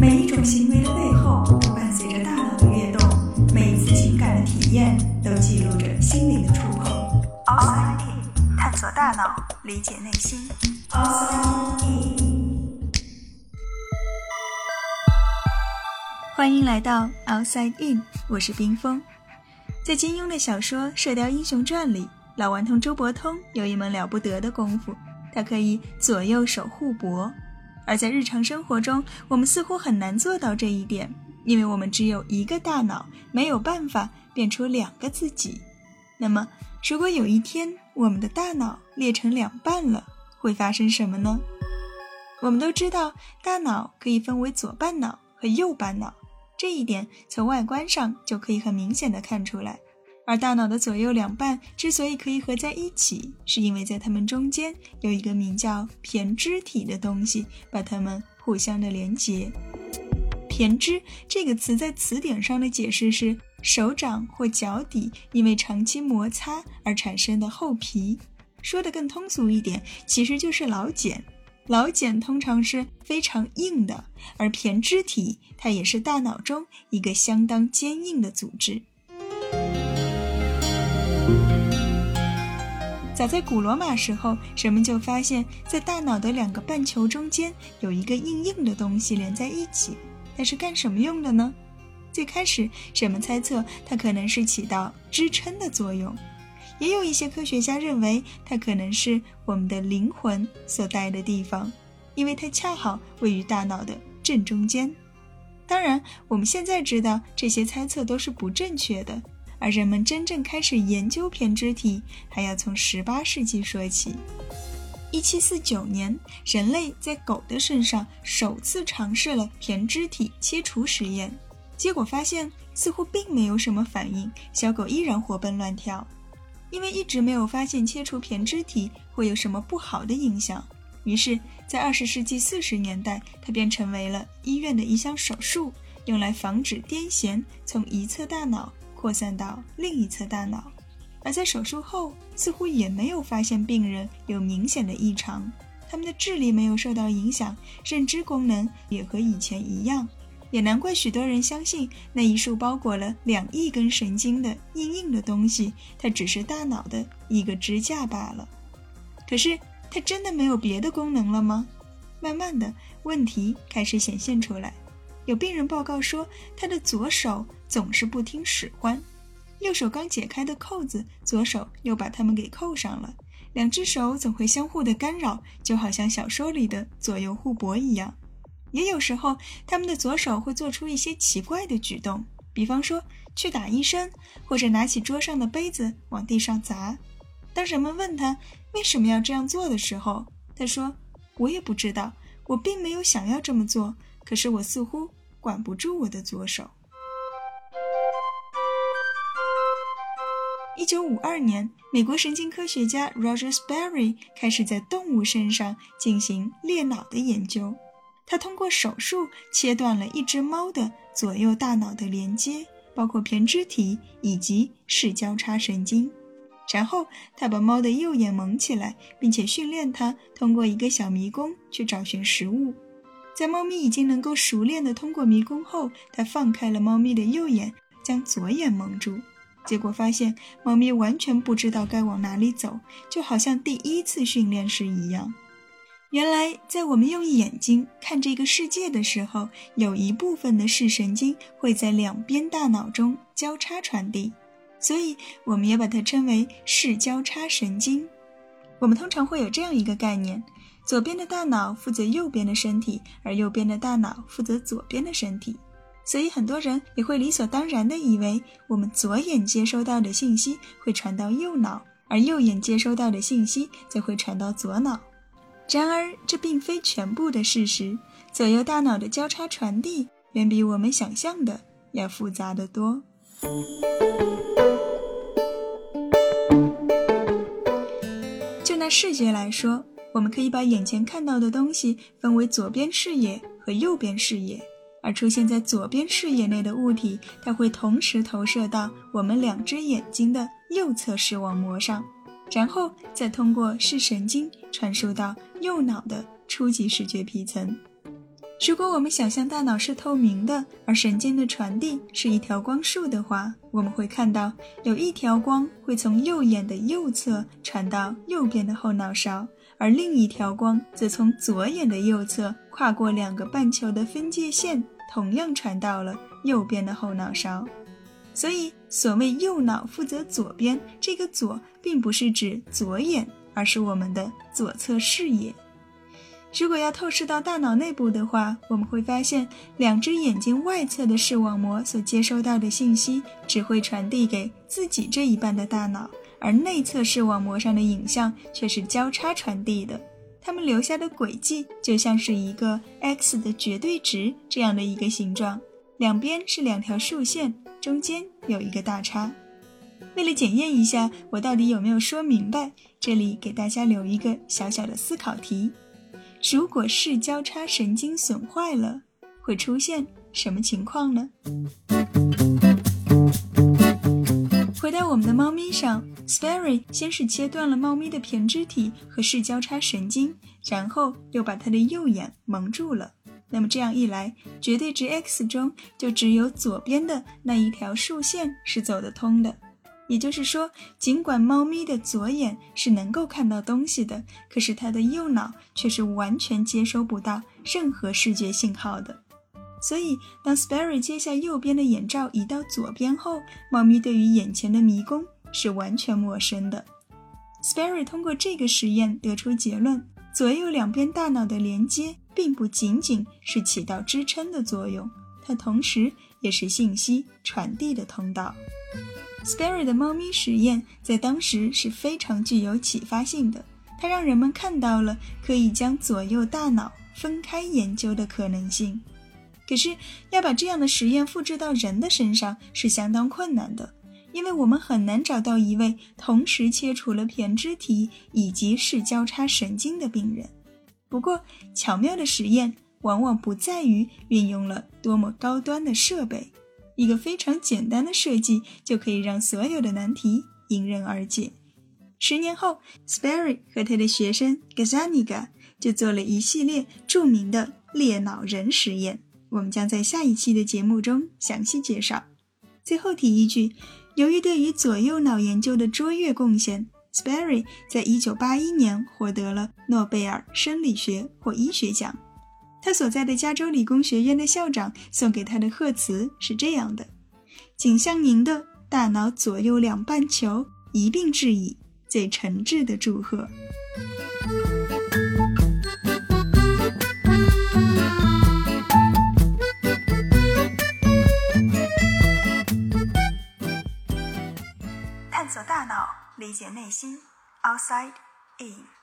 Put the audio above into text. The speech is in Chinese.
每一种行为的背后都伴随着大脑的跃动，每一次情感的体验都记录着心灵的触碰。Outside In，探索大脑，理解内心。Outside In，欢迎来到 Outside In，我是冰峰。在金庸的小说《射雕英雄传》里，老顽童周伯通有一门了不得的功夫，他可以左右手互搏。而在日常生活中，我们似乎很难做到这一点，因为我们只有一个大脑，没有办法变出两个自己。那么，如果有一天我们的大脑裂成两半了，会发生什么呢？我们都知道，大脑可以分为左半脑和右半脑，这一点从外观上就可以很明显的看出来。而大脑的左右两半之所以可以合在一起，是因为在它们中间有一个名叫胼胝体的东西，把它们互相的连接。胼胝这个词在词典上的解释是手掌或脚底因为长期摩擦而产生的厚皮。说的更通俗一点，其实就是老茧。老茧通常是非常硬的，而胼胝体它也是大脑中一个相当坚硬的组织。早在古罗马时候，人们就发现，在大脑的两个半球中间有一个硬硬的东西连在一起。它是干什么用的呢？最开始，人们猜测它可能是起到支撑的作用，也有一些科学家认为它可能是我们的灵魂所待的地方，因为它恰好位于大脑的正中间。当然，我们现在知道这些猜测都是不正确的。而人们真正开始研究胼胝体，还要从十八世纪说起。一七四九年，人类在狗的身上首次尝试了胼胝体切除实验，结果发现似乎并没有什么反应，小狗依然活蹦乱跳。因为一直没有发现切除胼胝体会有什么不好的影响，于是，在二十世纪四十年代，它便成为了医院的一项手术，用来防止癫痫从一侧大脑。扩散到另一侧大脑，而在手术后似乎也没有发现病人有明显的异常，他们的智力没有受到影响，认知功能也和以前一样，也难怪许多人相信那一束包裹了两亿根神经的硬硬的东西，它只是大脑的一个支架罢了。可是它真的没有别的功能了吗？慢慢的问题开始显现出来。有病人报告说，他的左手总是不听使唤，右手刚解开的扣子，左手又把它们给扣上了。两只手总会相互的干扰，就好像小说里的左右互搏一样。也有时候，他们的左手会做出一些奇怪的举动，比方说去打医生，或者拿起桌上的杯子往地上砸。当人们问他为什么要这样做的时候，他说：“我也不知道，我并没有想要这么做，可是我似乎……”管不住我的左手。一九五二年，美国神经科学家 Roger Sperry 开始在动物身上进行裂脑的研究。他通过手术切断了一只猫的左右大脑的连接，包括胼胝体以及视交叉神经。然后，他把猫的右眼蒙起来，并且训练它通过一个小迷宫去找寻食物。在猫咪已经能够熟练地通过迷宫后，他放开了猫咪的右眼，将左眼蒙住。结果发现，猫咪完全不知道该往哪里走，就好像第一次训练时一样。原来，在我们用眼睛看这个世界的时候，有一部分的视神经会在两边大脑中交叉传递，所以我们也把它称为视交叉神经。我们通常会有这样一个概念。左边的大脑负责右边的身体，而右边的大脑负责左边的身体，所以很多人也会理所当然的以为，我们左眼接收到的信息会传到右脑，而右眼接收到的信息则会传到左脑。然而，这并非全部的事实。左右大脑的交叉传递远比我们想象的要复杂得多。就拿视觉来说。我们可以把眼前看到的东西分为左边视野和右边视野，而出现在左边视野内的物体，它会同时投射到我们两只眼睛的右侧视网膜上，然后再通过视神经传输到右脑的初级视觉皮层。如果我们想象大脑是透明的，而神经的传递是一条光束的话，我们会看到有一条光会从右眼的右侧传到右边的后脑勺，而另一条光则从左眼的右侧跨过两个半球的分界线，同样传到了右边的后脑勺。所以，所谓右脑负责左边，这个“左”并不是指左眼，而是我们的左侧视野。如果要透视到大脑内部的话，我们会发现，两只眼睛外侧的视网膜所接收到的信息只会传递给自己这一半的大脑，而内侧视网膜上的影像却是交叉传递的。它们留下的轨迹就像是一个 x 的绝对值这样的一个形状，两边是两条竖线，中间有一个大叉。为了检验一下我到底有没有说明白，这里给大家留一个小小的思考题。如果视交叉神经损坏了，会出现什么情况呢？回到我们的猫咪上，Sperry 先是切断了猫咪的胼胝体和视交叉神经，然后又把它的右眼蒙住了。那么这样一来，绝对值 x 中就只有左边的那一条竖线是走得通的。也就是说，尽管猫咪的左眼是能够看到东西的，可是它的右脑却是完全接收不到任何视觉信号的。所以，当 Sperry 接下右边的眼罩移到左边后，猫咪对于眼前的迷宫是完全陌生的。Sperry 通过这个实验得出结论：左右两边大脑的连接并不仅仅是起到支撑的作用，它同时也是信息传递的通道。Sperry 的猫咪实验在当时是非常具有启发性的，它让人们看到了可以将左右大脑分开研究的可能性。可是，要把这样的实验复制到人的身上是相当困难的，因为我们很难找到一位同时切除了胼胝体以及视交叉神经的病人。不过，巧妙的实验往往不在于运用了多么高端的设备。一个非常简单的设计就可以让所有的难题迎刃而解。十年后，Sperry 和他的学生 Gazzaniga 就做了一系列著名的裂脑人实验，我们将在下一期的节目中详细介绍。最后提一句，由于对于左右脑研究的卓越贡献，Sperry 在一九八一年获得了诺贝尔生理学或医学奖。他所在的加州理工学院的校长送给他的贺词是这样的：“仅向您的大脑左右两半球一并致以最诚挚的祝贺。”理解内心，Outside In。